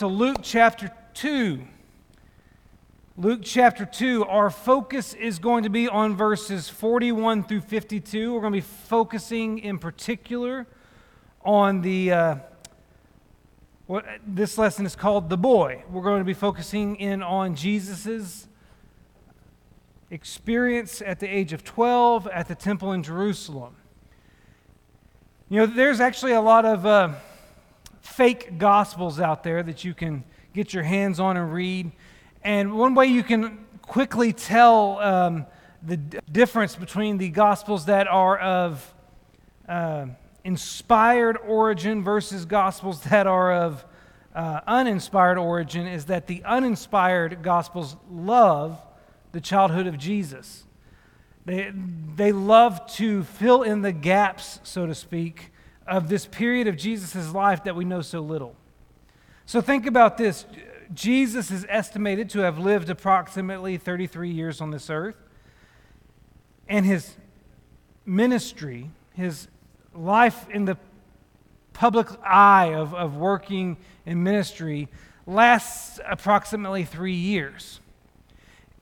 to Luke chapter 2. Luke chapter 2, our focus is going to be on verses 41 through 52. We're going to be focusing in particular on the, uh, what this lesson is called the boy. We're going to be focusing in on Jesus's experience at the age of 12 at the temple in Jerusalem. You know, there's actually a lot of. Uh, fake gospels out there that you can get your hands on and read. And one way you can quickly tell um, the d- difference between the gospels that are of uh, inspired origin versus gospels that are of uh, uninspired origin is that the uninspired gospels love the childhood of Jesus. They, they love to fill in the gaps, so to speak, of this period of Jesus' life that we know so little. So think about this Jesus is estimated to have lived approximately 33 years on this earth, and his ministry, his life in the public eye of, of working in ministry, lasts approximately three years.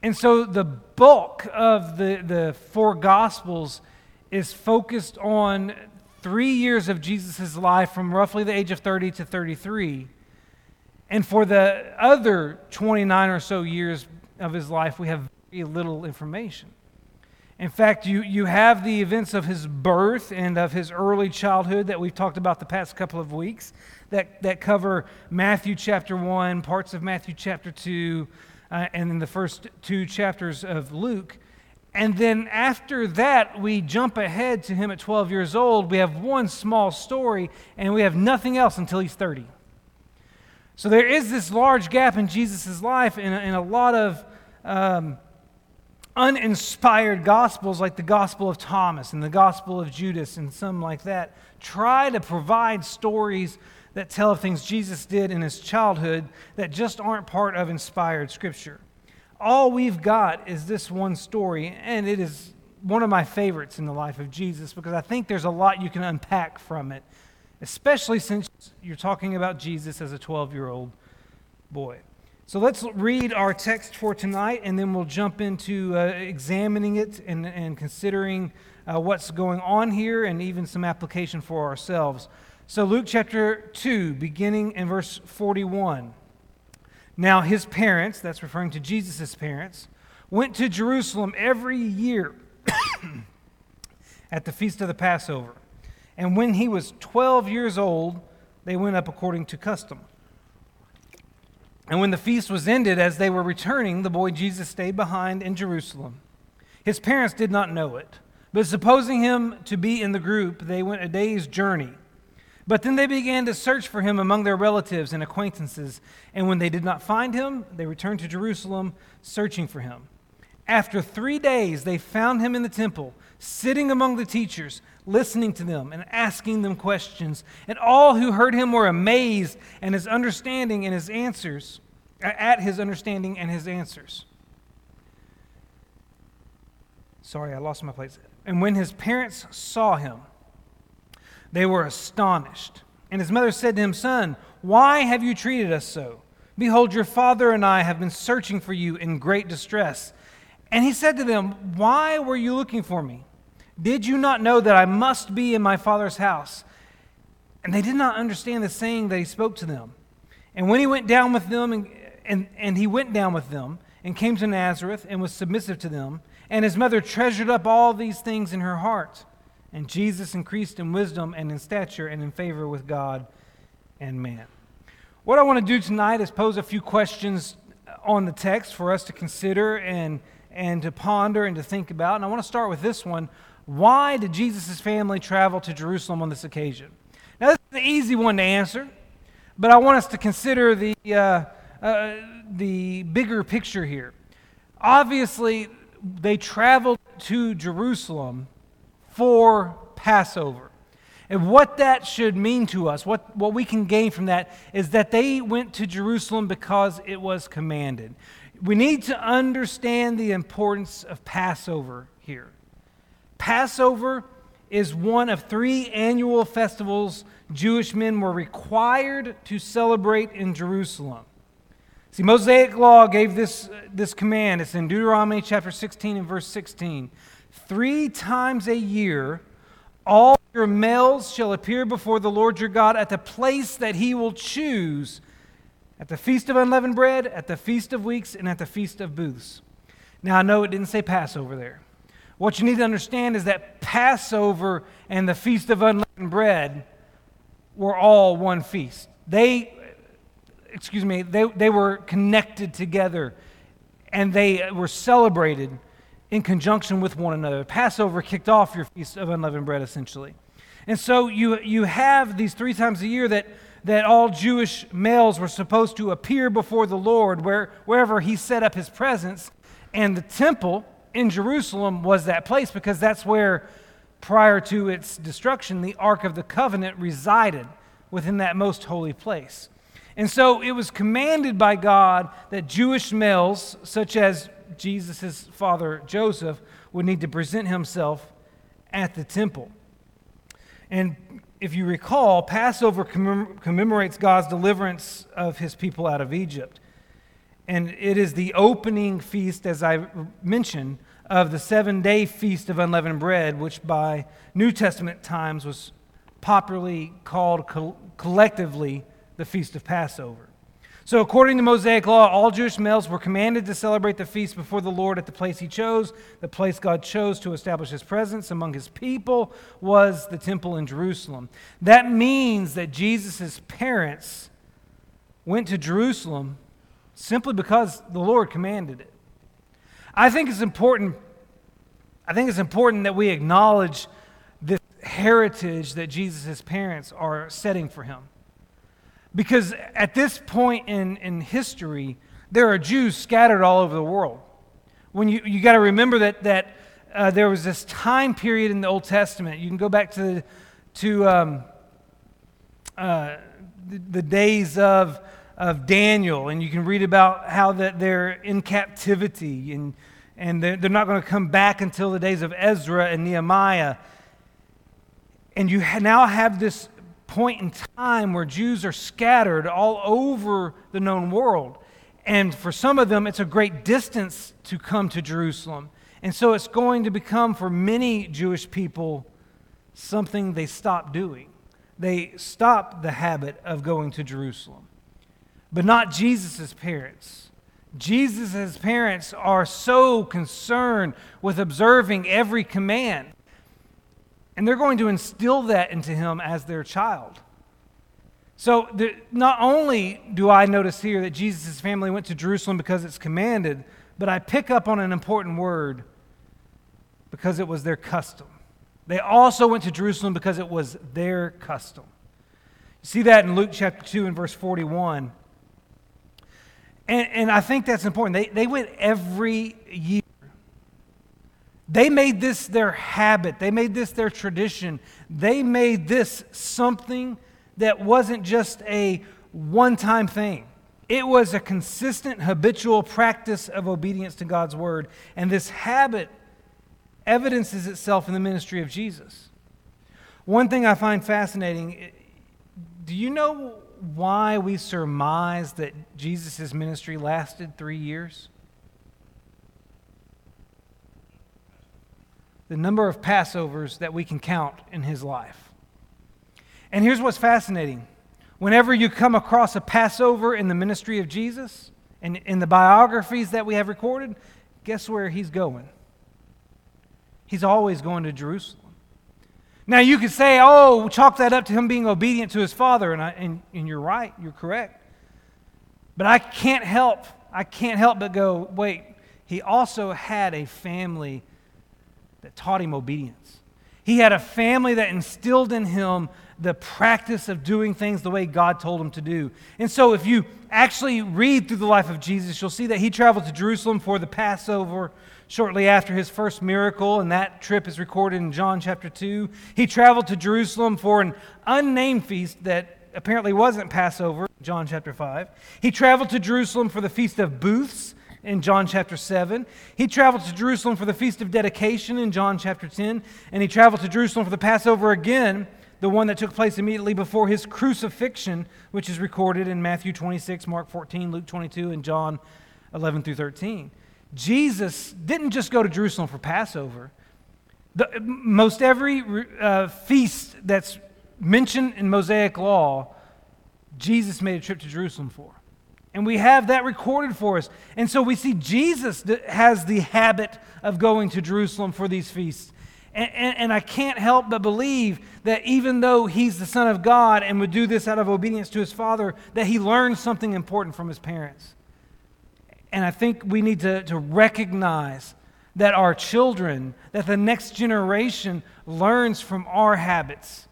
And so the bulk of the, the four Gospels is focused on three years of Jesus' life from roughly the age of 30 to 33. And for the other 29 or so years of his life, we have very little information. In fact, you, you have the events of his birth and of his early childhood that we've talked about the past couple of weeks that, that cover Matthew chapter 1, parts of Matthew chapter 2, uh, and then the first two chapters of Luke. And then after that, we jump ahead to him at 12 years old. We have one small story, and we have nothing else until he's 30. So there is this large gap in Jesus' life, and, a lot of um, uninspired gospels, like the Gospel of Thomas and the Gospel of Judas, and some like that, try to provide stories that tell of things Jesus did in his childhood that just aren't part of inspired scripture all we've got is this one story, and it is one of my favorites in the life of Jesus because I think there's a lot you can unpack from it, especially since you're talking about Jesus as a 12 year old boy. So let's read our text for tonight, and then we'll jump into uh, examining it and, and considering uh, what's going on here and even some application for ourselves. So, Luke chapter 2, beginning in verse 41. Now, his parents, that's referring to Jesus' parents, went to Jerusalem every year at the feast of the Passover. And when he was 12 years old, they went up according to custom. And when the feast was ended, as they were returning, the boy Jesus stayed behind in Jerusalem. His parents did not know it, but supposing him to be in the group, they went a day's journey. But then they began to search for him among their relatives and acquaintances, and when they did not find him, they returned to Jerusalem searching for him. After three days, they found him in the temple, sitting among the teachers, listening to them and asking them questions. And all who heard him were amazed and his understanding and his answers, at his understanding and his answers. Sorry, I lost my place. And when his parents saw him, they were astonished. And his mother said to him, Son, why have you treated us so? Behold, your father and I have been searching for you in great distress. And he said to them, Why were you looking for me? Did you not know that I must be in my father's house? And they did not understand the saying that he spoke to them. And when he went down with them, and, and, and he went down with them, and came to Nazareth, and was submissive to them, and his mother treasured up all these things in her heart. And Jesus increased in wisdom and in stature and in favor with God and man. What I want to do tonight is pose a few questions on the text for us to consider and, and to ponder and to think about. And I want to start with this one Why did Jesus' family travel to Jerusalem on this occasion? Now, this is the easy one to answer, but I want us to consider the, uh, uh, the bigger picture here. Obviously, they traveled to Jerusalem for Passover. And what that should mean to us, what, what we can gain from that, is that they went to Jerusalem because it was commanded. We need to understand the importance of Passover here. Passover is one of three annual festivals Jewish men were required to celebrate in Jerusalem. See, Mosaic law gave this, this command. It's in Deuteronomy chapter 16 and verse 16. Three times a year, all your males shall appear before the Lord your God at the place that he will choose at the feast of unleavened bread, at the feast of weeks, and at the feast of booths. Now, I know it didn't say Passover there. What you need to understand is that Passover and the feast of unleavened bread were all one feast. They, excuse me, they, they were connected together and they were celebrated in conjunction with one another. Passover kicked off your feast of unleavened bread, essentially. And so you, you have these three times a year that that all Jewish males were supposed to appear before the Lord where, wherever he set up his presence. And the temple in Jerusalem was that place because that's where, prior to its destruction, the Ark of the Covenant resided within that most holy place. And so it was commanded by God that Jewish males, such as Jesus' father Joseph, would need to present himself at the temple. And if you recall, Passover commem- commemorates God's deliverance of his people out of Egypt. And it is the opening feast, as I mentioned, of the seven day feast of unleavened bread, which by New Testament times was popularly called co- collectively the Feast of Passover. So, according to Mosaic law, all Jewish males were commanded to celebrate the feast before the Lord at the place he chose. The place God chose to establish his presence among his people was the temple in Jerusalem. That means that Jesus' parents went to Jerusalem simply because the Lord commanded it. I think it's important. I think it's important that we acknowledge this heritage that Jesus' parents are setting for him. Because at this point in, in history, there are Jews scattered all over the world. When you, you got to remember that, that uh, there was this time period in the Old Testament. You can go back to, to um, uh, the, the, days of, of Daniel, and you can read about how that they're in captivity, and, and they're, they're not going to come back until the days of Ezra and Nehemiah. And you now have this point in time where Jews are scattered all over the known world. And for some of them, it's a great distance to come to Jerusalem. And so it's going to become, for many Jewish people, something they stop doing. They stop the habit of going to Jerusalem. But not Jesus' parents. Jesus' parents are so concerned with observing every command and they're going to instill that into him as their child. So, the, not only do I notice here that Jesus' family went to Jerusalem because it's commanded, but I pick up on an important word because it was their custom. They also went to Jerusalem because it was their custom. You see that in Luke chapter 2 and verse 41. And, and I think that's important. They, they went every year they made this their habit, they made this their tradition. They made this something that wasn't just a one time thing. It was a consistent, habitual practice of obedience to God's word. And this habit evidences itself in the ministry of Jesus. One thing I find fascinating eh, do you know why we surmise that Jesus' ministry lasted three years? The number of Passovers that we can count in his life. And here's what's fascinating whenever you come across a Passover in the ministry of Jesus and in the biographies that we have recorded, guess where he's going? He's always going to Jerusalem. Now, you could say, oh, chalk that up to him being obedient to his father, and, I, and, and you're right, you're correct. But I can't help, I can't help but go, wait, he also had a family that taught him obedience. He had a family that instilled in him the practice of doing things the way God told him to do. And so, if you actually read through the life of Jesus, you'll see that he traveled to Jerusalem for the Passover shortly after his first miracle, and that trip is recorded in John chapter 2. He traveled to Jerusalem for an unnamed feast that apparently wasn't Passover, John chapter 5. He traveled to Jerusalem for the Feast of Booths, in John chapter 7. He traveled to Jerusalem for the Feast of Dedication in John chapter 10. And he traveled to Jerusalem for the Passover again, the one that took place immediately before his crucifixion, which is recorded in Matthew 26, Mark 14, Luke 22, and John 11 through 13. Jesus didn't just go to Jerusalem for Passover. The, most every uh, feast that's mentioned in Mosaic law, Jesus made a trip to Jerusalem for. And we have that recorded for us. And so we see Jesus has the habit of going to Jerusalem for these feasts. And, and, and, I can't help but believe that even though he's the Son of God and would do this out of obedience to his Father, that he learned something important from his parents. And I think we need to, to recognize that our children, that the next generation learns from our habits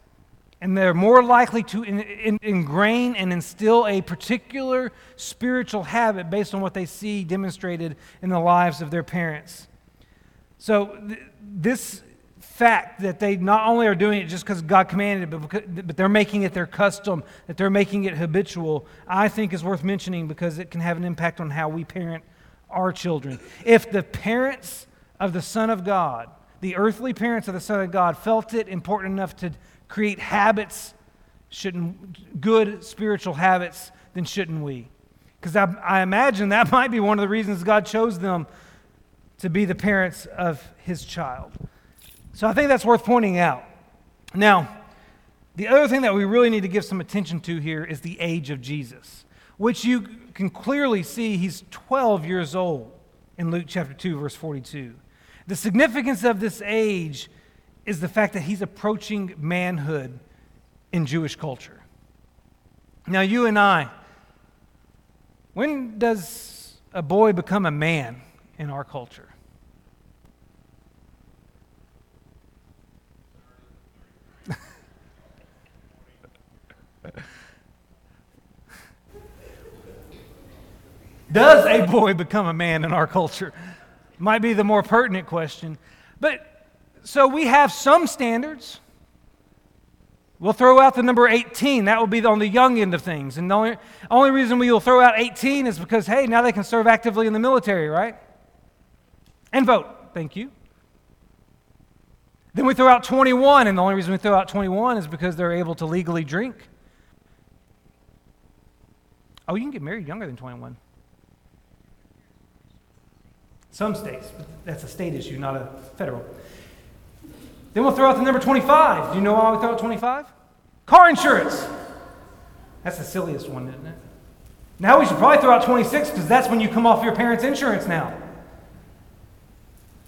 and they're more likely to in, in, ingrain and instill a particular spiritual habit based on what they see demonstrated in the lives of their parents. So, th- this fact that they not only are doing it just because God commanded it, but, because, but they're making it their custom, that they're making it habitual, I think is worth mentioning because it can have an impact on how we parent our children. If the parents of the Son of God, the earthly parents of the Son of God, felt it important enough to create habits, shouldn't good spiritual habits, then shouldn't we? Because I, I imagine that might be one of the reasons God chose them to be the parents of his child. So I think that's worth pointing out. Now, the other thing that we really need to give some attention to here is the age of Jesus, which you can clearly see he's 12 years old in Luke chapter 2, verse 42. The significance of this age is the fact that he's approaching manhood in Jewish culture. Now, you and I, when does a boy become a man in our culture? Does a boy become a man in our culture? Might be the more pertinent question. But so we have some standards. We'll throw out the number 18. That will be on the young end of things. And the only, only reason we will throw out 18 is because, hey, now they can serve actively in the military, right? And vote. Thank you. Then we throw out 21, and the only reason we throw out 21 is because they're able to legally drink. Oh, you can get married younger than 21. Some states, but that's a state issue, not a federal. Then we'll throw out the number 25. Do you know why we throw out 25? Car insurance. That's the silliest one, isn't it? Now we should probably throw out 26 because that's when you come off your parents' insurance now.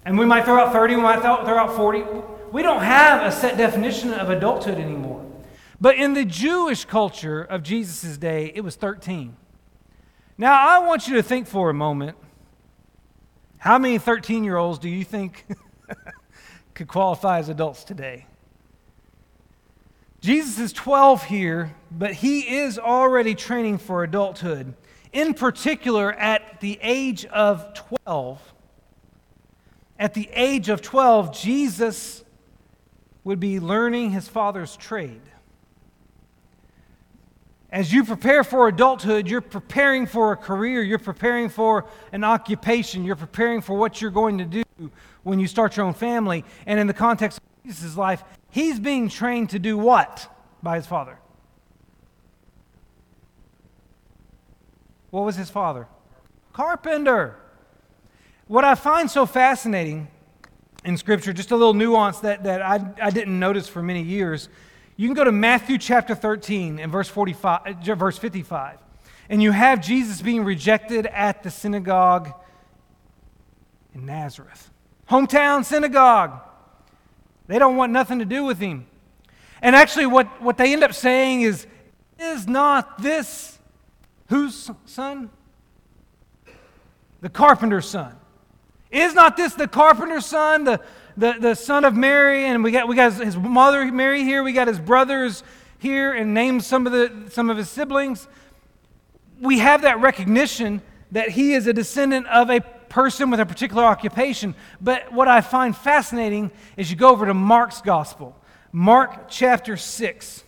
And we might throw out 30, we might throw out 40. We don't have a set definition of adulthood anymore. But in the Jewish culture of Jesus' day, it was 13. Now, I want you to think for a moment how many 13 year olds do you think could qualify as adults today. Jesus is 12 here, but he is already training for adulthood. In particular, at the age of 12, at the age of 12, Jesus would be learning his father's trade. As you prepare for adulthood, you're preparing for a career, you're preparing for an occupation, you're preparing for what you're going to do when you start your own family. And in the context of Jesus' life, he's being trained to do what by his father? What was his father? Carpenter. What I find so fascinating in Scripture, just a little nuance that, that I, I didn't notice for many years. You can go to Matthew chapter 13 and verse, 45, uh, verse 55, and you have Jesus being rejected at the synagogue in Nazareth hometown synagogue. They don't want nothing to do with him. And actually, what, what they end up saying is, is not this whose son? The carpenter's son. Is not this the carpenter's son, the, the, the son of Mary? And we got, we got his mother, Mary, here. We got his brothers here and named some of, the, some of his siblings. We have that recognition that he is a descendant of a person with a particular occupation. But what I find fascinating is you go over to Mark's gospel, Mark chapter 6.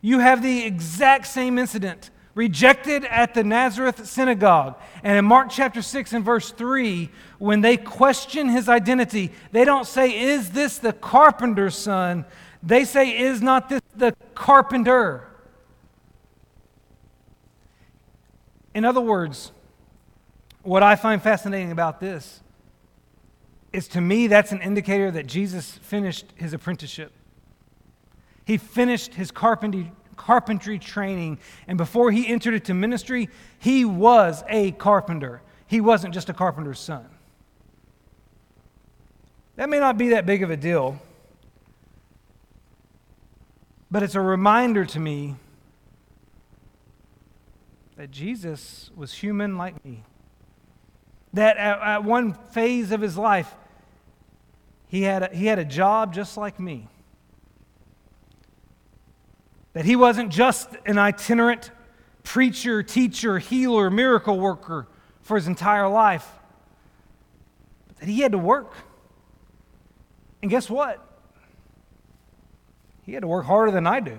You have the exact same incident rejected at the Nazareth synagogue. And in Mark chapter 6 and verse 3, when they question his identity, they don't say, Is this the carpenter's son? They say, Is not this the carpenter? In other words, what I find fascinating about this is to me, that's an indicator that Jesus finished his apprenticeship. He finished his carpentry, carpentry training, and before he entered into ministry, he was a carpenter. He wasn't just a carpenter's son. That may not be that big of a deal, but it's a reminder to me that Jesus was human like me. That at, at one phase of his life, he had, a, he had a job just like me. That he wasn't just an itinerant preacher, teacher, healer, miracle worker for his entire life, but that he had to work. And guess what? He had to work harder than I do.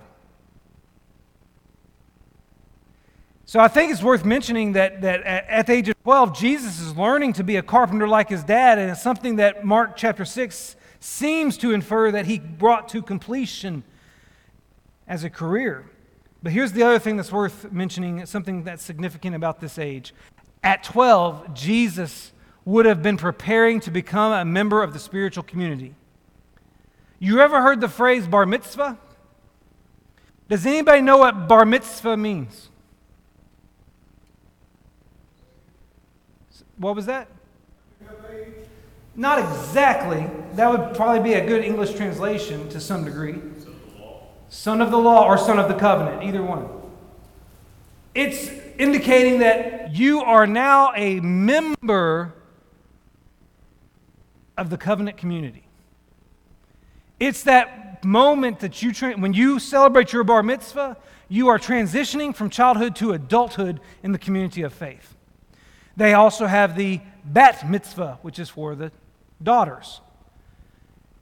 So I think it's worth mentioning that, that at the age of 12, Jesus is learning to be a carpenter like his dad, and it's something that Mark chapter 6 seems to infer that he brought to completion as a career. But here's the other thing that's worth mentioning, something that's significant about this age. At 12, Jesus would have been preparing to become a member of the spiritual community. You ever heard the phrase bar mitzvah? Does anybody know what bar mitzvah means? What was that? Not exactly. That would probably be a good English translation to some degree. Son of the law or son of the covenant, either one. It's indicating that you are now a member of the covenant community. It's that moment that you, tra- when you celebrate your bar mitzvah, you are transitioning from childhood to adulthood in the community of faith. They also have the bat mitzvah, which is for the daughters.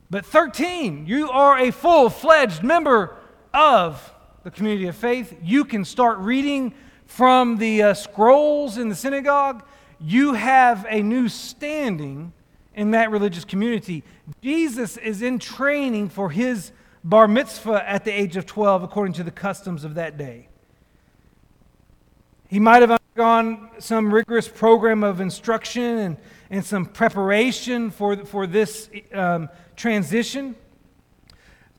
But 13, you are a full fledged member of the community of faith. You can start reading from the uh, scrolls in the synagogue. You have a new standing in that religious community. Jesus is in training for his bar mitzvah at the age of 12, according to the customs of that day. He might have undergone some rigorous program of instruction and, and some preparation for, for this um, transition.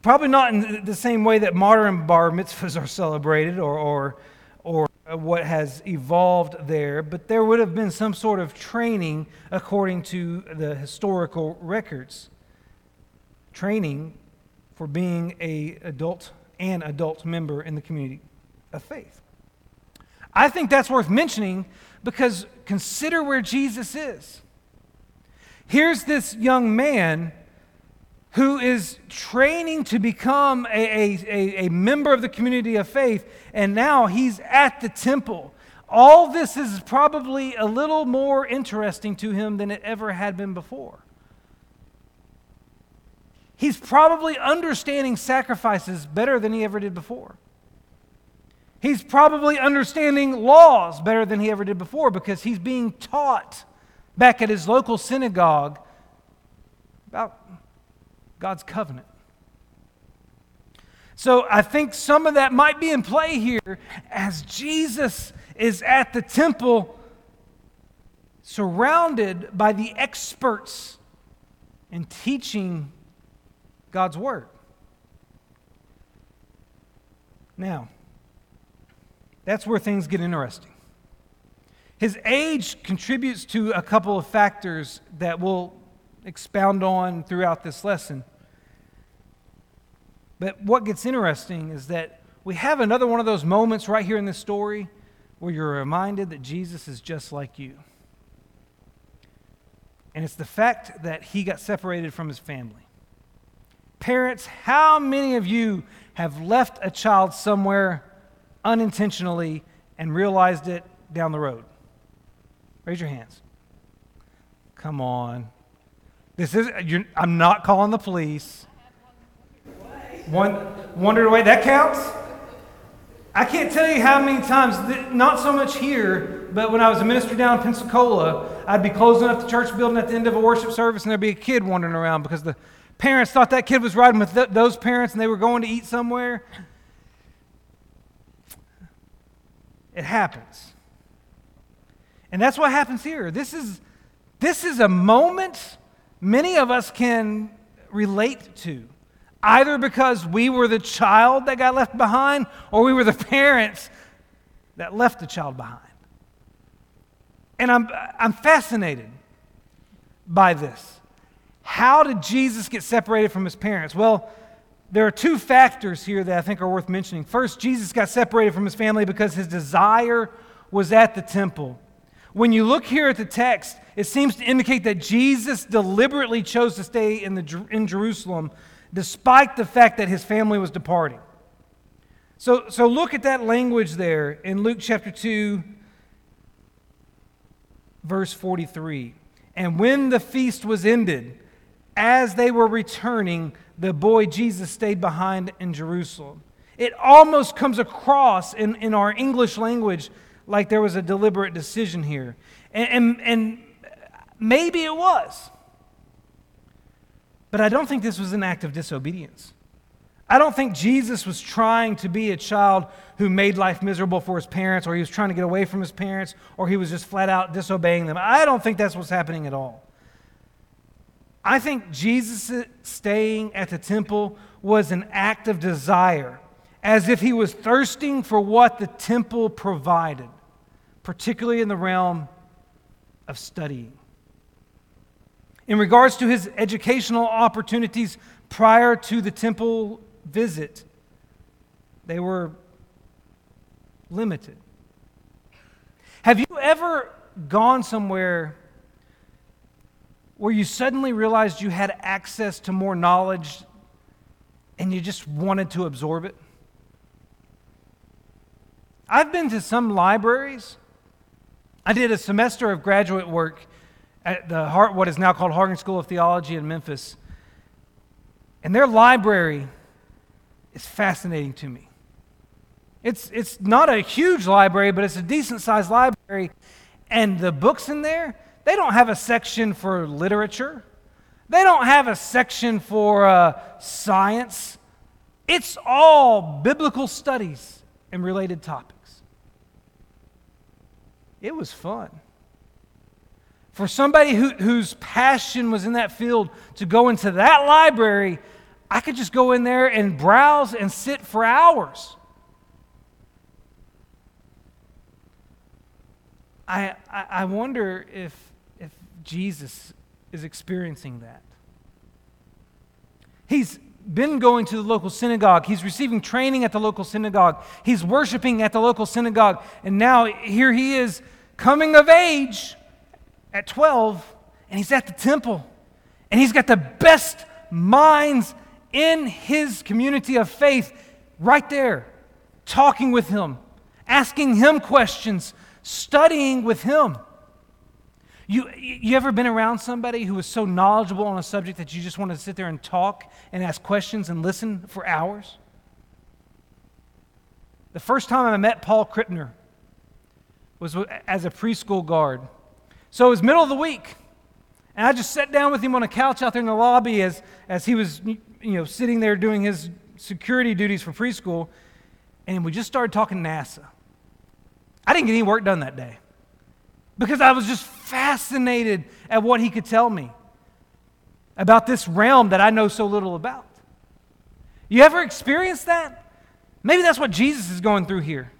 Probably not in the same way that modern bar mitzvahs are celebrated or, or, or what has evolved there, but there would have been some sort of training according to the historical records. Training for being a adult and adult member in the community of faith. I think that's worth mentioning because consider where Jesus is. Here's this young man who is training to become a, a, a, member of the community of faith, and now he's at the temple. All this is probably a little more interesting to him than it ever had been before. He's probably understanding sacrifices better than he ever did before. He's probably understanding laws better than he ever did before because he's being taught back at his local synagogue about God's covenant. So I think some of that might be in play here as Jesus is at the temple surrounded by the experts in teaching God's word. Now, that's where things get interesting. His age contributes to a couple of factors that we'll expound on throughout this lesson. But what gets interesting is that we have another one of those moments right here in this story where you're reminded that Jesus is just like you. And it's the fact that he got separated from his family. Parents, how many of you have left a child somewhere unintentionally and realized it down the road? Raise your hands. Come on. This is I'm not calling the police. One wandered away. That counts. I can't tell you how many times, not so much here, but when I was a minister down in Pensacola, I'd be closing up the church building at the end of a worship service, and there'd be a kid wandering around because the parents thought that kid was riding with th- those parents and they were going to eat somewhere. It happens. And that's what happens here. This is, this is a moment many of us can relate to either because we were the child that got left behind or we were the parents that left the child behind. And I'm, I'm fascinated by this. How did Jesus get separated from his parents? Well, there are two factors here that I think are worth mentioning. First, Jesus got separated from his family because his desire was at the temple. When you look here at the text, it seems to indicate that Jesus deliberately chose to stay in, the, in Jerusalem despite the fact that his family was departing. So, so look at that language there in Luke chapter 2, verse 43. And when the feast was ended, as they were returning, the boy Jesus stayed behind in Jerusalem. It almost comes across in, in our English language like there was a deliberate decision here. And, and, and maybe it was. But I don't think this was an act of disobedience. I don't think Jesus was trying to be a child who made life miserable for his parents, or he was trying to get away from his parents, or he was just flat out disobeying them. I don't think that's what's happening at all. I think Jesus staying at the temple was an act of desire, as if he was thirsting for what the temple provided, particularly in the realm of studying. In regards to his educational opportunities prior to the temple visit, they were limited. Have you ever gone somewhere where you suddenly realized you had access to more knowledge and you just wanted to absorb it? I've been to some libraries. I did a semester of graduate work at the what is now called Harding School of Theology in Memphis. And their library is fascinating to me. It's, it's not a huge library, but it's a decent sized library. And the books in there, they don't have a section for literature, they don't have a section for uh, science. It's all biblical studies and related topics. It was fun. For somebody who, whose passion was in that field to go into that library, I could just go in there and browse and sit for hours. I, I, I wonder if, Jesus is experiencing that. He's been going to the local synagogue. He's receiving training at the local synagogue. He's worshiping at the local synagogue. And now here he is coming of age at 12 and he's at the temple and he's got the best minds in his community of faith right there, talking with him, asking him questions, studying with him. You, you ever been around somebody who was so knowledgeable on a subject that you just wanted to sit there and talk and ask questions and listen for hours? The first time I met Paul Krippner was as a preschool guard. So it was middle of the week. And I just sat down with him on a couch out there in the lobby as, as he was you know, sitting there doing his security duties for preschool. And we just started talking NASA. I didn't get any work done that day because I was just fascinated at what he could tell me about this realm that I know so little about. You ever experienced that? Maybe that's what Jesus is going through here.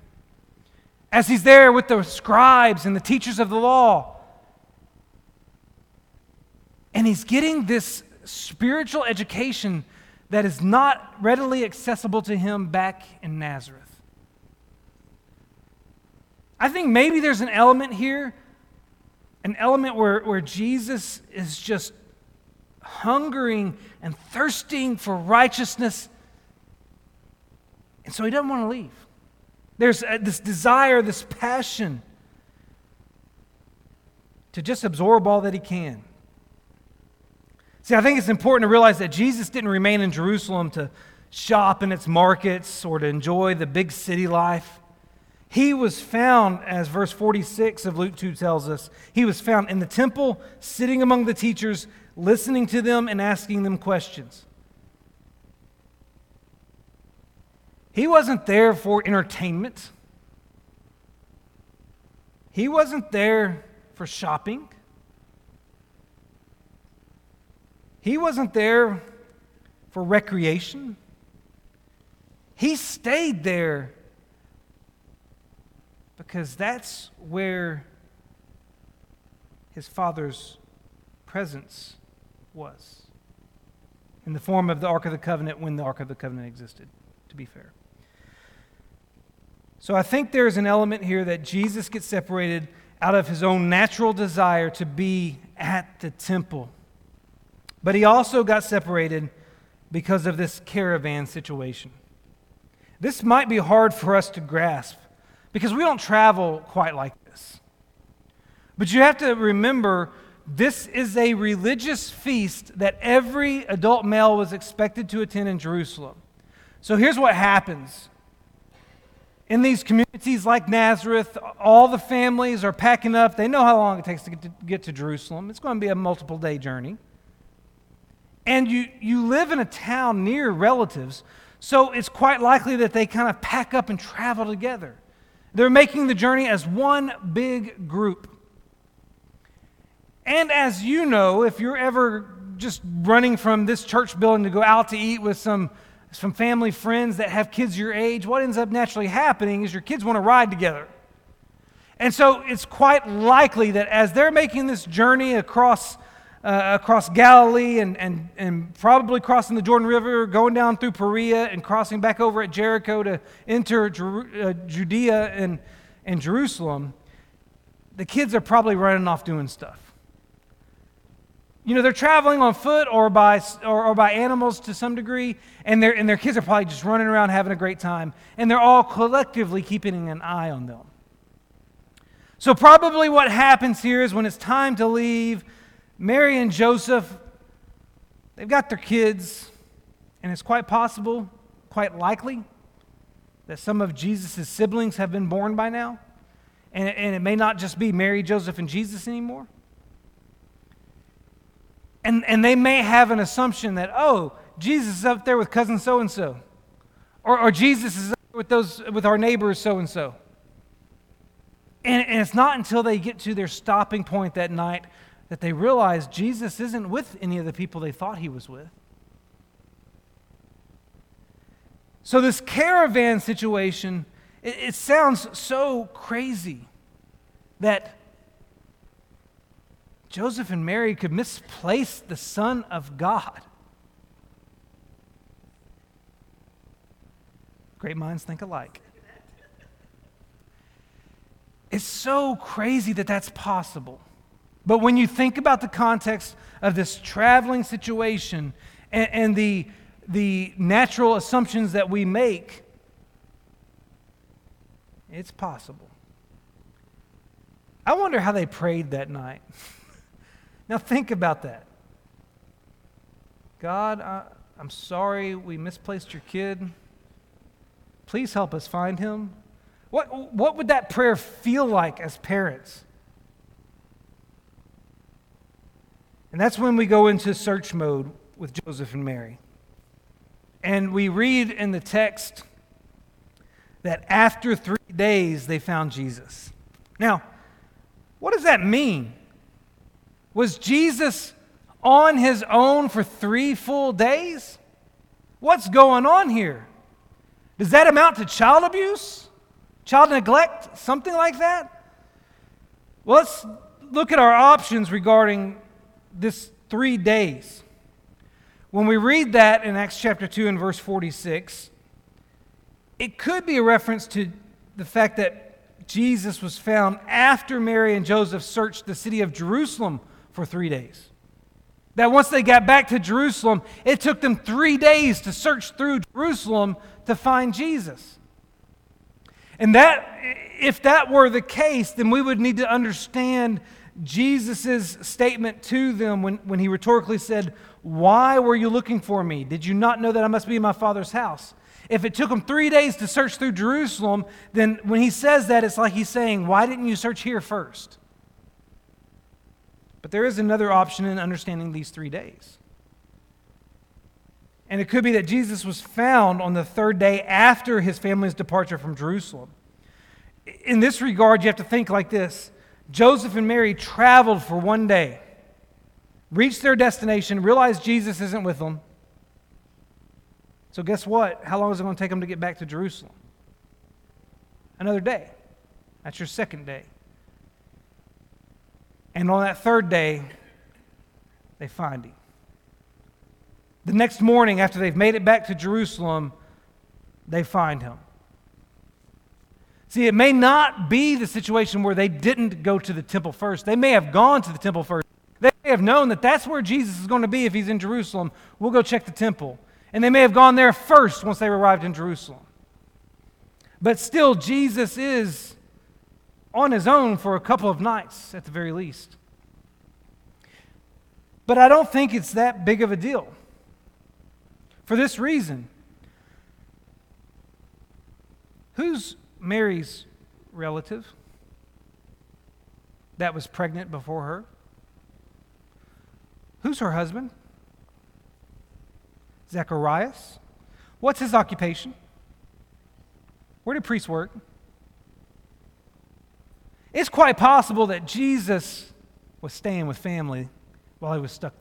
As he's there with the scribes and the teachers of the law, and he's getting this spiritual education that is not readily accessible to him back in Nazareth. I think maybe there's an element here, an element where, where Jesus is just hungering and thirsting for righteousness. And so he doesn't want to leave. There's uh, this desire, this passion to just absorb all that he can. See, I think it's important to realize that Jesus didn't remain in Jerusalem to shop in its markets or to enjoy the big city life. He was found, as verse 46 of Luke 2 tells us, he was found in the temple, sitting among the teachers, listening to them and asking them questions. He wasn't there for entertainment. He wasn't there for shopping. He wasn't there for recreation. He stayed there because that's where his father's presence was in the form of the Ark of the Covenant when the Ark of the Covenant existed, to be fair. So I think there's an element here that Jesus gets separated out of his own natural desire to be at the temple. But he also got separated because of this caravan situation. This might be hard for us to grasp because we don't travel quite like this. But you have to remember this is a religious feast that every adult male was expected to attend in Jerusalem. So here's what happens. In these communities like Nazareth, all the families are packing up. They know how long it takes to get to, get to Jerusalem. It's going to be a multiple day journey. And you, you live in a town near relatives, so it's quite likely that they kind of pack up and travel together. They're making the journey as one big group. And as you know, if you're ever just running from this church building to go out to eat with some, some family friends that have kids your age, what ends up naturally happening is your kids want to ride together. And so it's quite likely that as they're making this journey across, uh, across Galilee and, and, and probably crossing the Jordan River, going down through Perea and crossing back over at Jericho to enter Jer- uh, Judea and, and Jerusalem, the kids are probably running off doing stuff. You know, they're traveling on foot or by, or, or, by animals to some degree, and, and their kids are probably just running around having a great time, and they're all collectively keeping an eye on them. So, probably what happens here is when it's time to leave, Mary and Joseph, they've got their kids, and it's quite possible, quite likely, that some of Jesus' siblings have been born by now. And, and it may not just be Mary, Joseph, and Jesus anymore. And, and they may have an assumption that, oh, Jesus is up there with cousin so and so. Or Jesus is up with, those, with our neighbors so and so. And it's not until they get to their stopping point that night that they realize Jesus isn't with any of the people they thought he was with. So, this caravan situation, it, it sounds so crazy that Joseph and Mary could misplace the Son of God. Great minds think alike. It's so crazy that that's possible. But when you think about the context of this traveling situation and, and the, the natural assumptions that we make, it's possible. I wonder how they prayed that night. Now, think about that. God, I, I'm sorry we misplaced your kid. Please help us find him. What, what would that prayer feel like as parents? And that's when we go into search mode with Joseph and Mary. And we read in the text that after three days they found Jesus. Now, what does that mean? Was Jesus on his own for three full days? What's going on here? Does that amount to child abuse? Child neglect? Something like that? Well, let's look at our options regarding this three days. When we read that in Acts chapter 2 and verse 46, it could be a reference to the fact that Jesus was found after Mary and Joseph searched the city of Jerusalem for three days. That once they got back to Jerusalem, it took them three days to search through Jerusalem to find Jesus. And that, if that were the case, then we would need to understand Jesus' statement to them when, when he rhetorically said, Why were you looking for me? Did you not know that I must be in my Father's house? If it took them three days to search through Jerusalem, then when he says that, it's like he's saying, Why didn't you search here first? But there is another option in understanding these three days. And it could be that Jesus was found on the third day after his family's departure from Jerusalem. In this regard, you have to think like this Joseph and Mary traveled for one day, reached their destination, realized Jesus isn't with them. So, guess what? How long is it going to take them to get back to Jerusalem? Another day. That's your second day. And on that third day, they find him. The next morning, after they've made it back to Jerusalem, they find him. See, it may not be the situation where they didn't go to the temple first. They may have gone to the temple first. They may have known that that's where Jesus is going to be if he's in Jerusalem. We'll go check the temple. And they may have gone there first once they arrived in Jerusalem. But still, Jesus is on his own for a couple of nights at the very least. But I don't think it's that big of a deal. For this reason who's Mary's relative that was pregnant before her? Who's her husband? Zacharias. What's his occupation? Where did priests work? It's quite possible that Jesus was staying with family while he was stuck.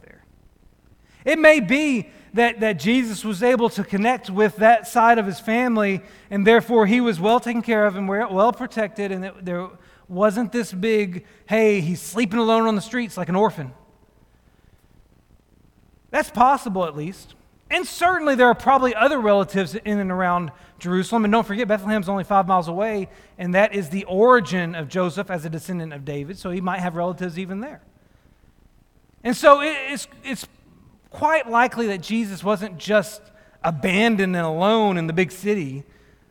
It may be that, that Jesus was able to connect with that side of his family, and therefore he was well taken care of and well protected, and there wasn't this big, hey, he's sleeping alone on the streets like an orphan. That's possible, at least. And certainly there are probably other relatives in and around Jerusalem. And don't forget, Bethlehem's only five miles away, and that is the origin of Joseph as a descendant of David, so he might have relatives even there. And so it's, it's quite likely that Jesus wasn't just abandoned and alone in the big city,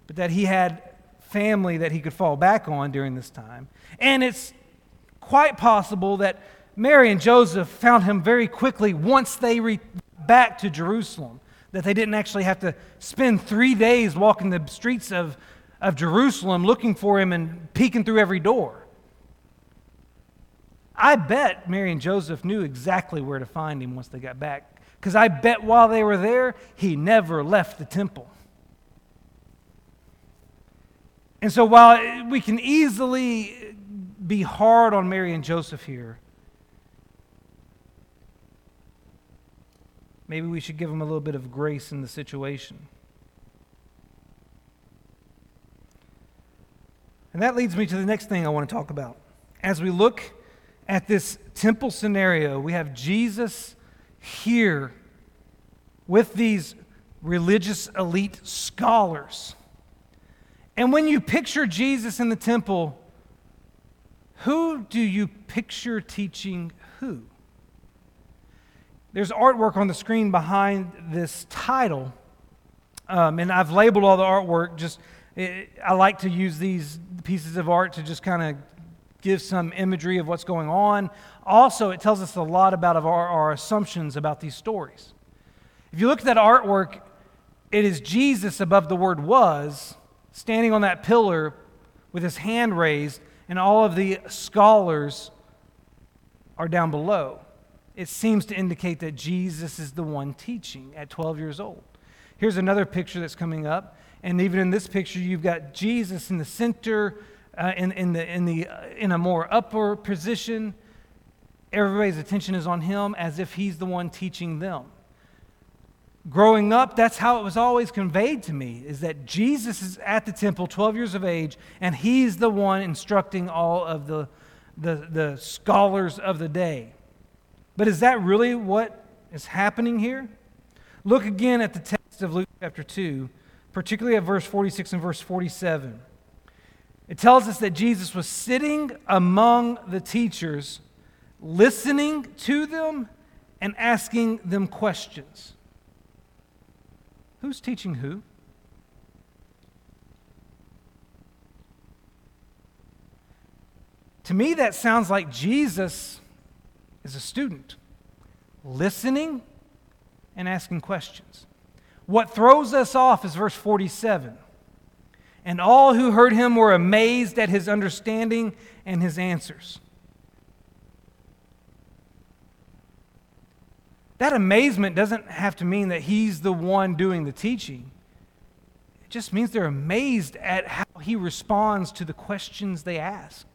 but that he had family that he could fall back on during this time. And it's quite possible that Mary and Joseph found him very quickly once they re- back to Jerusalem, that they didn't actually have to spend three days walking the streets of, of Jerusalem looking for him and peeking through every door. I bet Mary and Joseph knew exactly where to find him once they got back, because I bet while they were there, he never left the temple. And so while we can easily be hard on Mary and Joseph here, maybe we should give them a little bit of grace in the situation. And that leads me to the next thing I want to talk about. As we look at this temple scenario, we have Jesus here with these religious elite scholars. And when you picture Jesus in the temple, who do you picture teaching who? There's artwork on the screen behind this title, um, and I've labeled all the artwork. Just it, I like to use these pieces of art to just kind of give some imagery of what's going on. Also, it tells us a lot about our, our assumptions about these stories. If you look at that artwork, it is Jesus above the word was, standing on that pillar with his hand raised, and all of the scholars are down below it seems to indicate that Jesus is the one teaching at 12 years old. Here's another picture that's coming up. And even in this picture, you've got Jesus in the center, uh, in, in, the, in, the, uh, in a more upper position. Everybody's attention is on him as if he's the one teaching them. Growing up, that's how it was always conveyed to me is that Jesus is at the temple, 12 years of age, and he's the one instructing all of the, the, the scholars of the day. But is that really what is happening here? Look again at the text of Luke chapter 2, particularly at verse 46 and verse 47. It tells us that Jesus was sitting among the teachers, listening to them and asking them questions. Who's teaching who? To me, that sounds like Jesus is a student, listening and asking questions. What throws us off is verse 47. And all who heard him were amazed at his understanding and his answers. That amazement doesn't have to mean that he's the one doing the teaching. It just means they're amazed at how he responds to the questions they ask.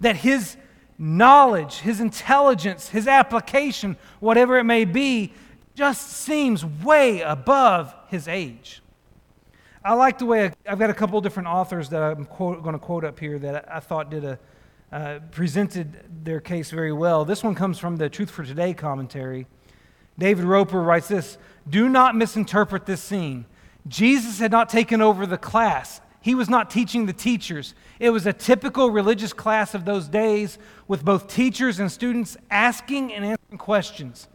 That his knowledge, his intelligence, his application, whatever it may be, just seems way above his age. I like the way I've got a couple different authors that I'm going to quote up here that I thought did a uh, presented their case very well. This one comes from the Truth for Today commentary. David Roper writes this Do not misinterpret this scene. Jesus had not taken over the class. He was not teaching the teachers. It was a typical religious class of those days with both teachers and students asking and answering questions.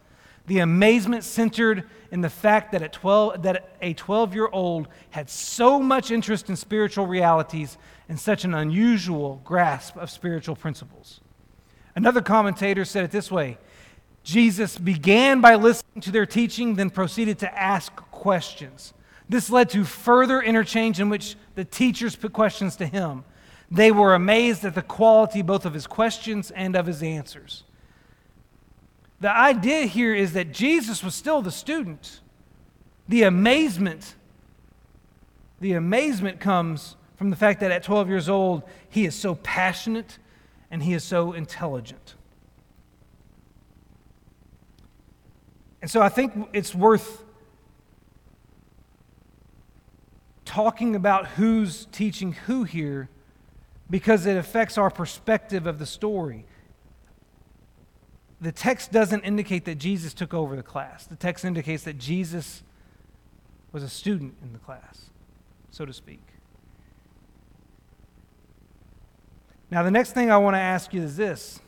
The amazement centered in the fact that, at 12, that a 12 year old had so much interest in spiritual realities and such an unusual grasp of spiritual principles. Another commentator said it this way Jesus began by listening to their teaching, then proceeded to ask questions. This led to further interchange in which the teachers put questions to him. They were amazed at the quality both of his questions and of his answers. The idea here is that Jesus was still the student. The amazement, the amazement comes from the fact that at 12 years old, he is so passionate and he is so intelligent. And so I think it's worth talking about who's teaching who here because it affects our perspective of the story. The text doesn't indicate that Jesus took over the class. The text indicates that Jesus was a student in the class, so to speak. Now, the next thing I want to ask you is this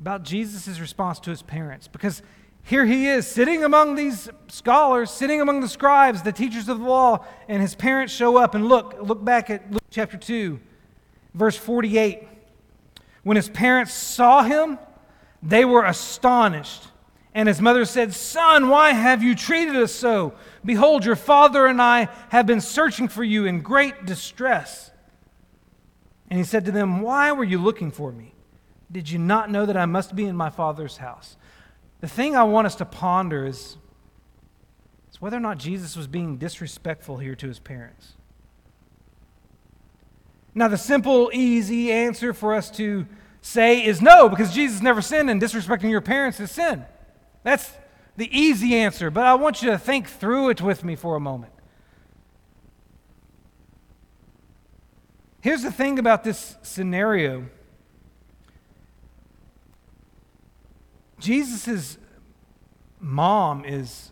about Jesus' response to his parents. Because here he is sitting among these scholars, sitting among the scribes, the teachers of the law, and his parents show up. And look, look back at Luke chapter 2, verse 48. When his parents saw him, they were astonished. And his mother said, Son, why have you treated us so? Behold, your father and I have been searching for you in great distress. And he said to them, Why were you looking for me? Did you not know that I must be in my Father's house? The thing I want us to ponder is, is whether or not Jesus was being disrespectful here to his parents. Now, the simple, easy answer for us to say is no, because Jesus never sinned, and disrespecting your parents is sin. That's the easy answer, but I want you to think through it with me for a moment. Here's the thing about this scenario Jesus' mom is.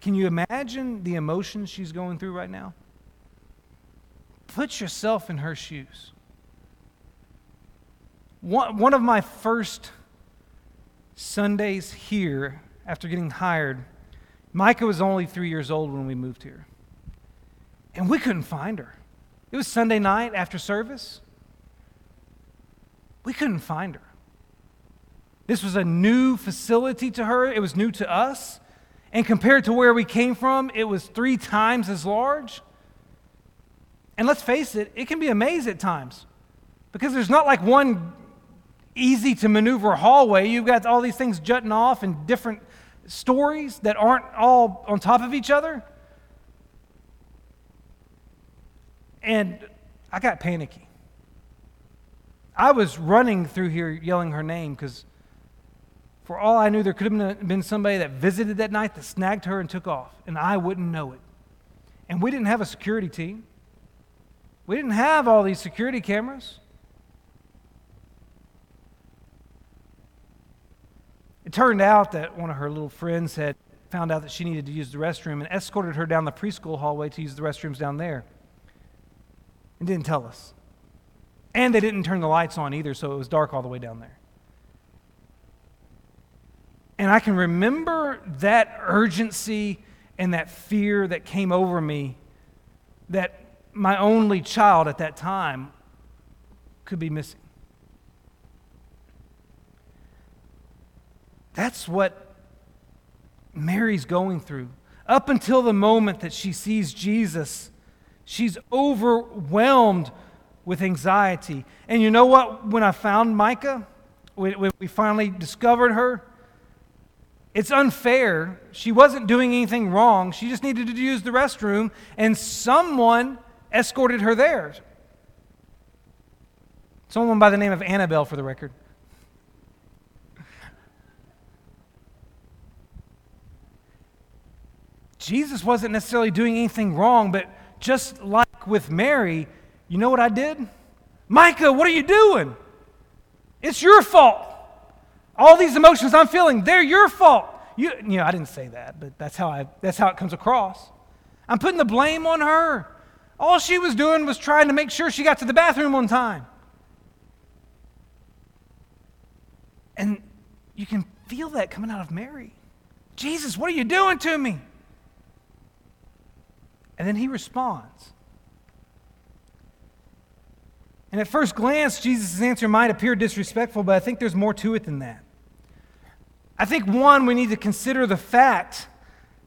Can you imagine the emotions she's going through right now? Put yourself in her shoes. One, one of my first Sundays here after getting hired, Micah was only three years old when we moved here. And we couldn't find her. It was Sunday night after service. We couldn't find her. This was a new facility to her, it was new to us. And compared to where we came from, it was three times as large. And let's face it, it can be a maze at times because there's not like one easy to maneuver hallway. You've got all these things jutting off and different stories that aren't all on top of each other. And I got panicky. I was running through here yelling her name because for all I knew, there could have been somebody that visited that night that snagged her and took off, and I wouldn't know it. And we didn't have a security team, we didn't have all these security cameras. It turned out that one of her little friends had found out that she needed to use the restroom and escorted her down the preschool hallway to use the restrooms down there and didn't tell us. And they didn't turn the lights on either, so it was dark all the way down there. And I can remember that urgency and that fear that came over me that my only child at that time could be missing. That's what Mary's going through. Up until the moment that she sees Jesus, she's overwhelmed with anxiety. And you know what? When I found Micah, when we finally discovered her, it's unfair. She wasn't doing anything wrong. She just needed to use the restroom, and someone escorted her there. Someone by the name of Annabelle, for the record. Jesus wasn't necessarily doing anything wrong, but just like with Mary, you know what I did? Micah, what are you doing? It's your fault. All these emotions I'm feeling, they're your fault. You, you know, I didn't say that, but that's how, I, that's how it comes across. I'm putting the blame on her. All she was doing was trying to make sure she got to the bathroom on time. And you can feel that coming out of Mary. Jesus, what are you doing to me? And then he responds. And at first glance, Jesus' answer might appear disrespectful, but I think there's more to it than that. I think, one, we need to consider the fact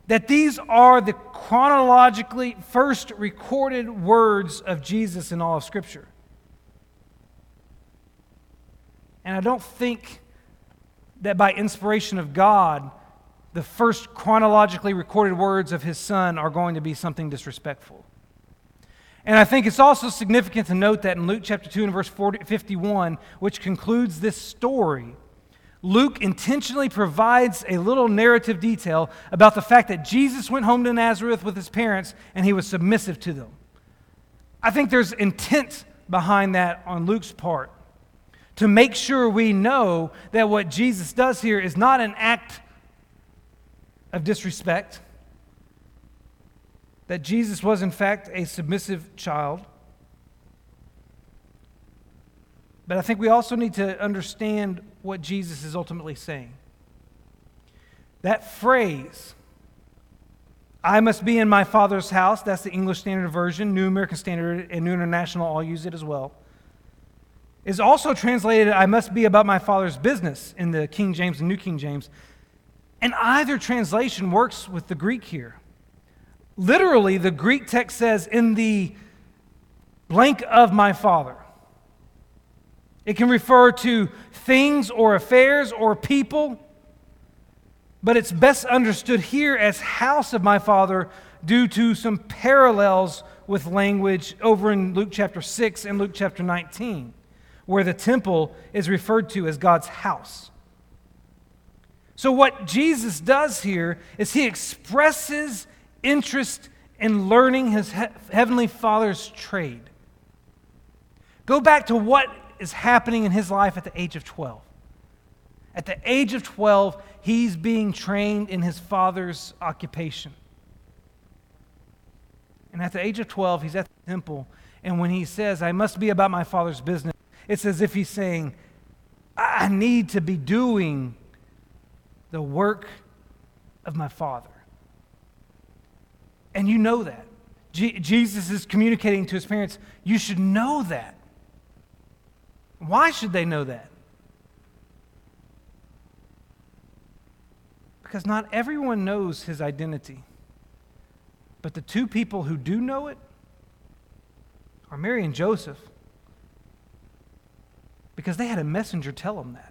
that these are the chronologically first recorded words of Jesus in all of Scripture. And I don't think that by inspiration of God, the first chronologically recorded words of his son are going to be something disrespectful. And I think it's also significant to note that in Luke chapter 2 and verse 40, 51, which concludes this story, Luke intentionally provides a little narrative detail about the fact that Jesus went home to Nazareth with his parents and he was submissive to them. I think there's intent behind that on Luke's part to make sure we know that what Jesus does here is not an act of disrespect, that Jesus was, in fact, a submissive child. But I think we also need to understand what Jesus is ultimately saying. That phrase, I must be in my Father's house, that's the English Standard Version, New American Standard, and New International all use it as well, is also translated, I must be about my Father's business in the King James and New King James. And either translation works with the Greek here. Literally, the Greek text says, in the blank of my father. It can refer to things or affairs or people, but it's best understood here as house of my father due to some parallels with language over in Luke chapter 6 and Luke chapter 19, where the temple is referred to as God's house. So, what Jesus does here is he expresses interest in learning his he- heavenly Father's trade. Go back to what is happening in his life at the age of 12. At the age of 12, he's being trained in his father's occupation. And at the age of 12, he's at the temple. And when he says, I must be about my father's business, it's as if he's saying, I need to be doing the work of my Father. And you know that. Je- Jesus is communicating to his parents, you should know that. Why should they know that? Because not everyone knows his identity. But the two people who do know it are Mary and Joseph because they had a messenger tell them that.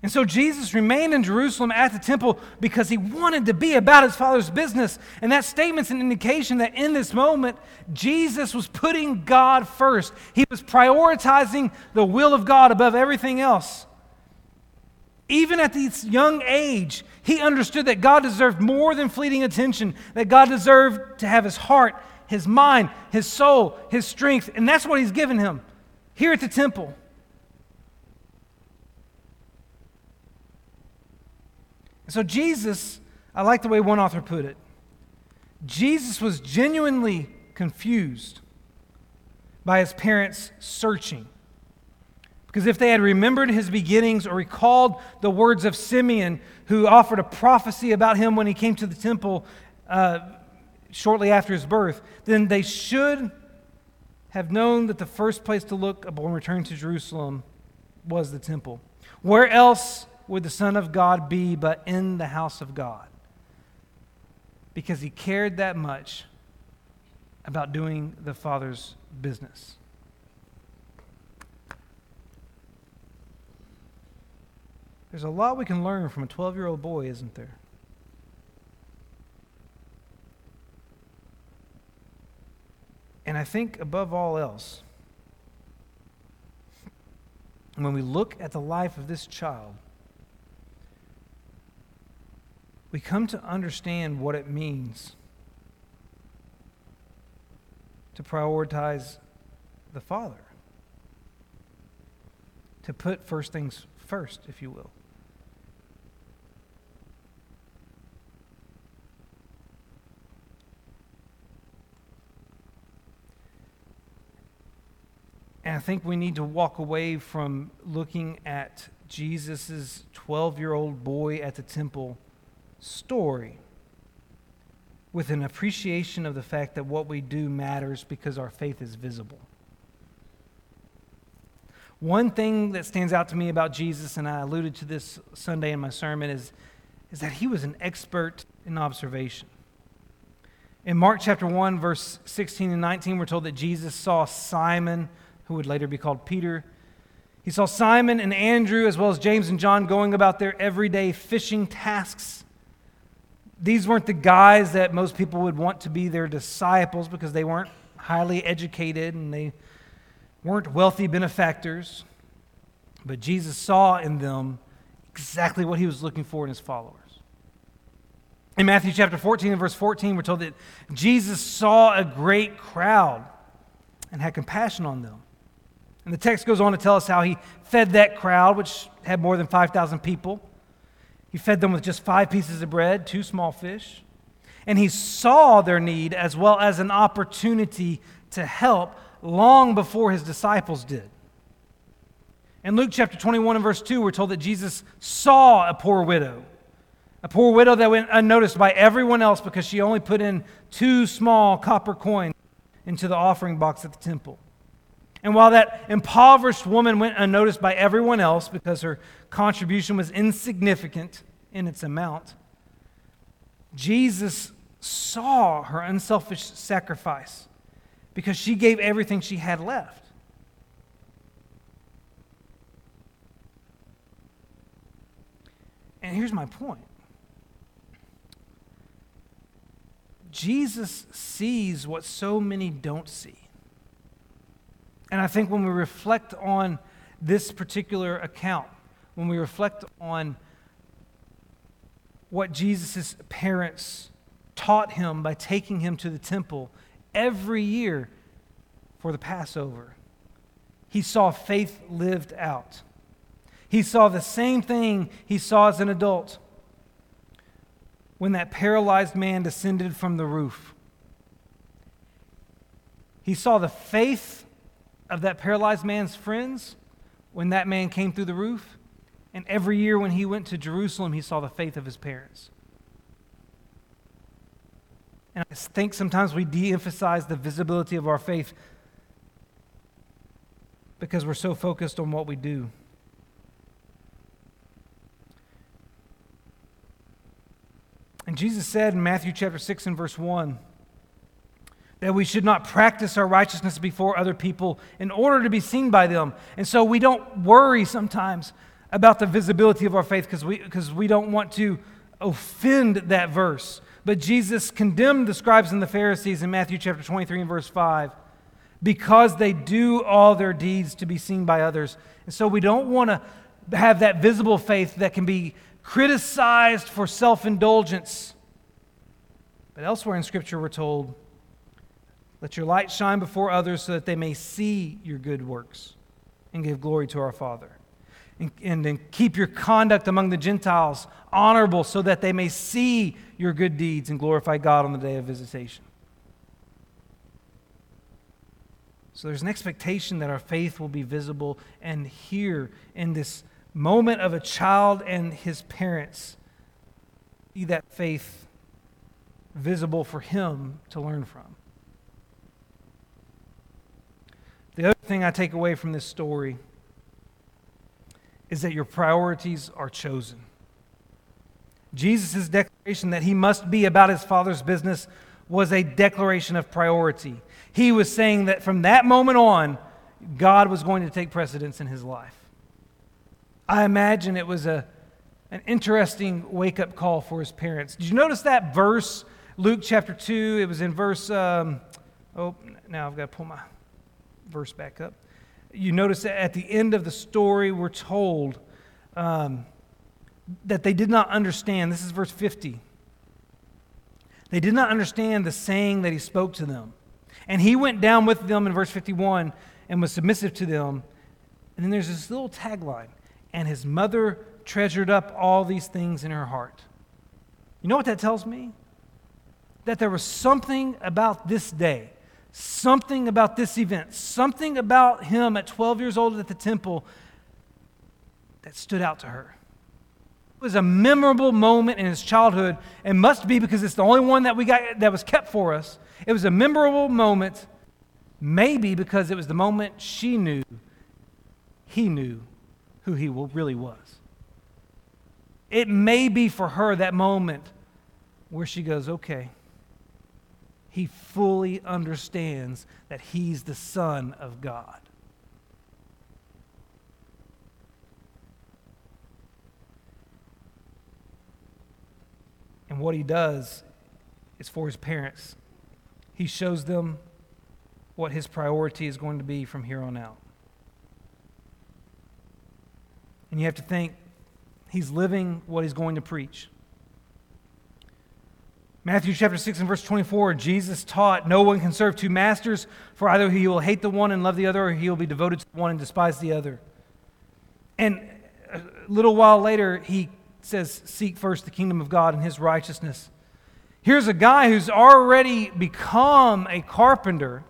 And so Jesus remained in Jerusalem at the temple because he wanted to be about his father's business. And that statement's an indication that in this moment, Jesus was putting God first. He was prioritizing the will of God above everything else. Even at this young age, he understood that God deserved more than fleeting attention, that God deserved to have his heart, his mind, his soul, his strength. And that's what he's given him here at the temple. And so, Jesus, I like the way one author put it Jesus was genuinely confused by his parents searching. Because if they had remembered his beginnings or recalled the words of Simeon, who offered a prophecy about him when he came to the temple uh, shortly after his birth, then they should have known that the first place to look upon returning to Jerusalem was the temple. Where else would the Son of God be but in the house of God? Because he cared that much about doing the Father's business. There's a lot we can learn from a 12 year old boy, isn't there? And I think above all else, when we look at the life of this child, we come to understand what it means to prioritize the Father, to put first things first, if you will. And I think we need to walk away from looking at Jesus' 12 year old boy at the temple story with an appreciation of the fact that what we do matters because our faith is visible. One thing that stands out to me about Jesus, and I alluded to this Sunday in my sermon, is, is that he was an expert in observation. In Mark chapter 1, verse 16 and 19, we're told that Jesus saw Simon who would later be called Peter. He saw Simon and Andrew, as well as James and John, going about their everyday fishing tasks. These weren't the guys that most people would want to be their disciples because they weren't highly educated and they weren't wealthy benefactors. But Jesus saw in them exactly what he was looking for in his followers. In Matthew chapter 14 and verse 14, we're told that Jesus saw a great crowd and had compassion on them. And the text goes on to tell us how he fed that crowd, which had more than 5,000 people. He fed them with just five pieces of bread, two small fish. And he saw their need as well as an opportunity to help long before his disciples did. In Luke chapter 21 and verse 2, we're told that Jesus saw a poor widow, a poor widow that went unnoticed by everyone else because she only put in two small copper coins into the offering box at the temple. And while that impoverished woman went unnoticed by everyone else because her contribution was insignificant in its amount, Jesus saw her unselfish sacrifice because she gave everything she had left. And here's my point Jesus sees what so many don't see. And I think when we reflect on this particular account, when we reflect on what Jesus' parents taught him by taking him to the temple every year for the Passover, he saw faith lived out. He saw the same thing he saw as an adult when that paralyzed man descended from the roof. He saw the faith of that paralyzed man's friends when that man came through the roof. And every year when he went to Jerusalem, he saw the faith of his parents. And I think sometimes we de emphasize the visibility of our faith because we're so focused on what we do. And Jesus said in Matthew chapter 6 and verse 1 that we should not practice our righteousness before other people in order to be seen by them. And so we don't worry sometimes about the visibility of our faith because we, because we don't want to offend that verse. But Jesus condemned the scribes and the Pharisees in Matthew chapter 23 and verse 5 because they do all their deeds to be seen by others. And so we don't want to have that visible faith that can be criticized for self indulgence. But elsewhere in Scripture, we're told let your light shine before others so that they may see your good works and give glory to our Father. And, and, keep your conduct among the Gentiles honorable so that they may see your good deeds and glorify God on the day of visitation. So there's an expectation that our faith will be visible. And here, in this moment of a child and his parents, be that faith visible for him to learn from. The other thing I take away from this story is that your priorities are chosen. Jesus' declaration that he must be about his Father's business was a declaration of priority. He was saying that from that moment on, God was going to take precedence in his life. I imagine it was a, an interesting wake up call for his parents. Did you notice that verse, Luke chapter 2? It was in verse, um, oh, now I've got to pull my verse back up. You notice that at the end of the story, we're told um, that they did not understand. This is verse 50. They did not understand the saying that he spoke to them. And he went down with them in verse 51 and was submissive to them. And then there's this little tagline and his mother treasured up all these things in her heart. You know what that tells me? That there was something about this day, something about this event, something about him at 12 years old at the temple that stood out to her. It was a memorable moment in his childhood and must be because it's the only one that we got that was kept for us. It was a memorable moment, maybe because it was the moment she knew he knew who he really was. It may be for her that moment where she goes, okay, he fully understands that he's the Son of God. And what he does is for his parents. He shows them what his priority is going to be from here on out. And you have to think he's living what he's going to preach. Matthew chapter 6 and verse 24, Jesus taught, No one can serve two masters, for either he will hate the one and love the other, or he will be devoted to one and despise the other. And a little while later, he says, Seek first the kingdom of God and his righteousness. Here's a guy who's already become a carpenter.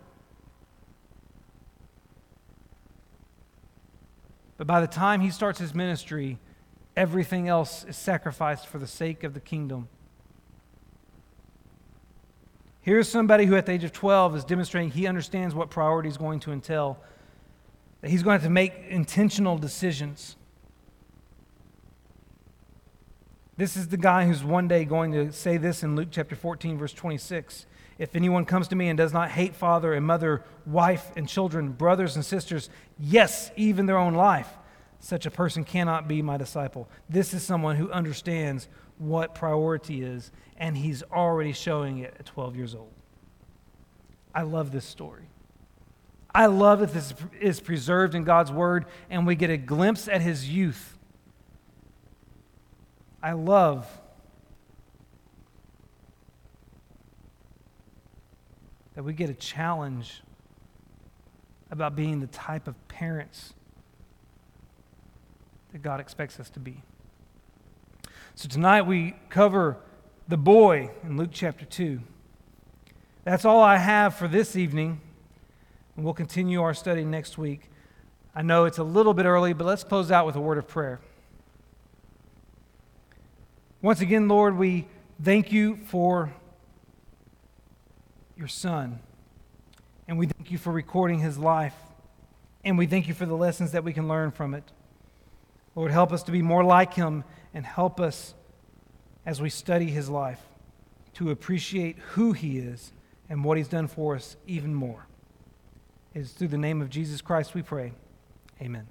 But by the time he starts his ministry, everything else is sacrificed for the sake of the kingdom. Here's somebody who, at the age of 12, is demonstrating he understands what priority is going to entail, that he's going to have to make intentional decisions. This is the guy who's one day going to say this in Luke chapter 14, verse 26. If anyone comes to me and does not hate father and mother, wife and children, brothers and sisters, yes, even their own life, such a person cannot be my disciple. This is someone who understands what priority is, and he's already showing it at 12 years old. I love this story. I love that this is preserved in God's word, and we get a glimpse at his youth I love that we get a challenge about being the type of parents that God expects us to be. So tonight we cover the boy in Luke chapter 2. That's all I have for this evening, and we'll continue our study next week. I know it's a little bit early, but let's close out with a word of prayer. Once again, Lord, we thank you for your son. And we thank you for recording his life. And we thank you for the lessons that we can learn from it. Lord, help us to be more like him and help us as we study his life to appreciate who he is and what he's done for us even more. It is through the name of Jesus Christ we pray. Amen.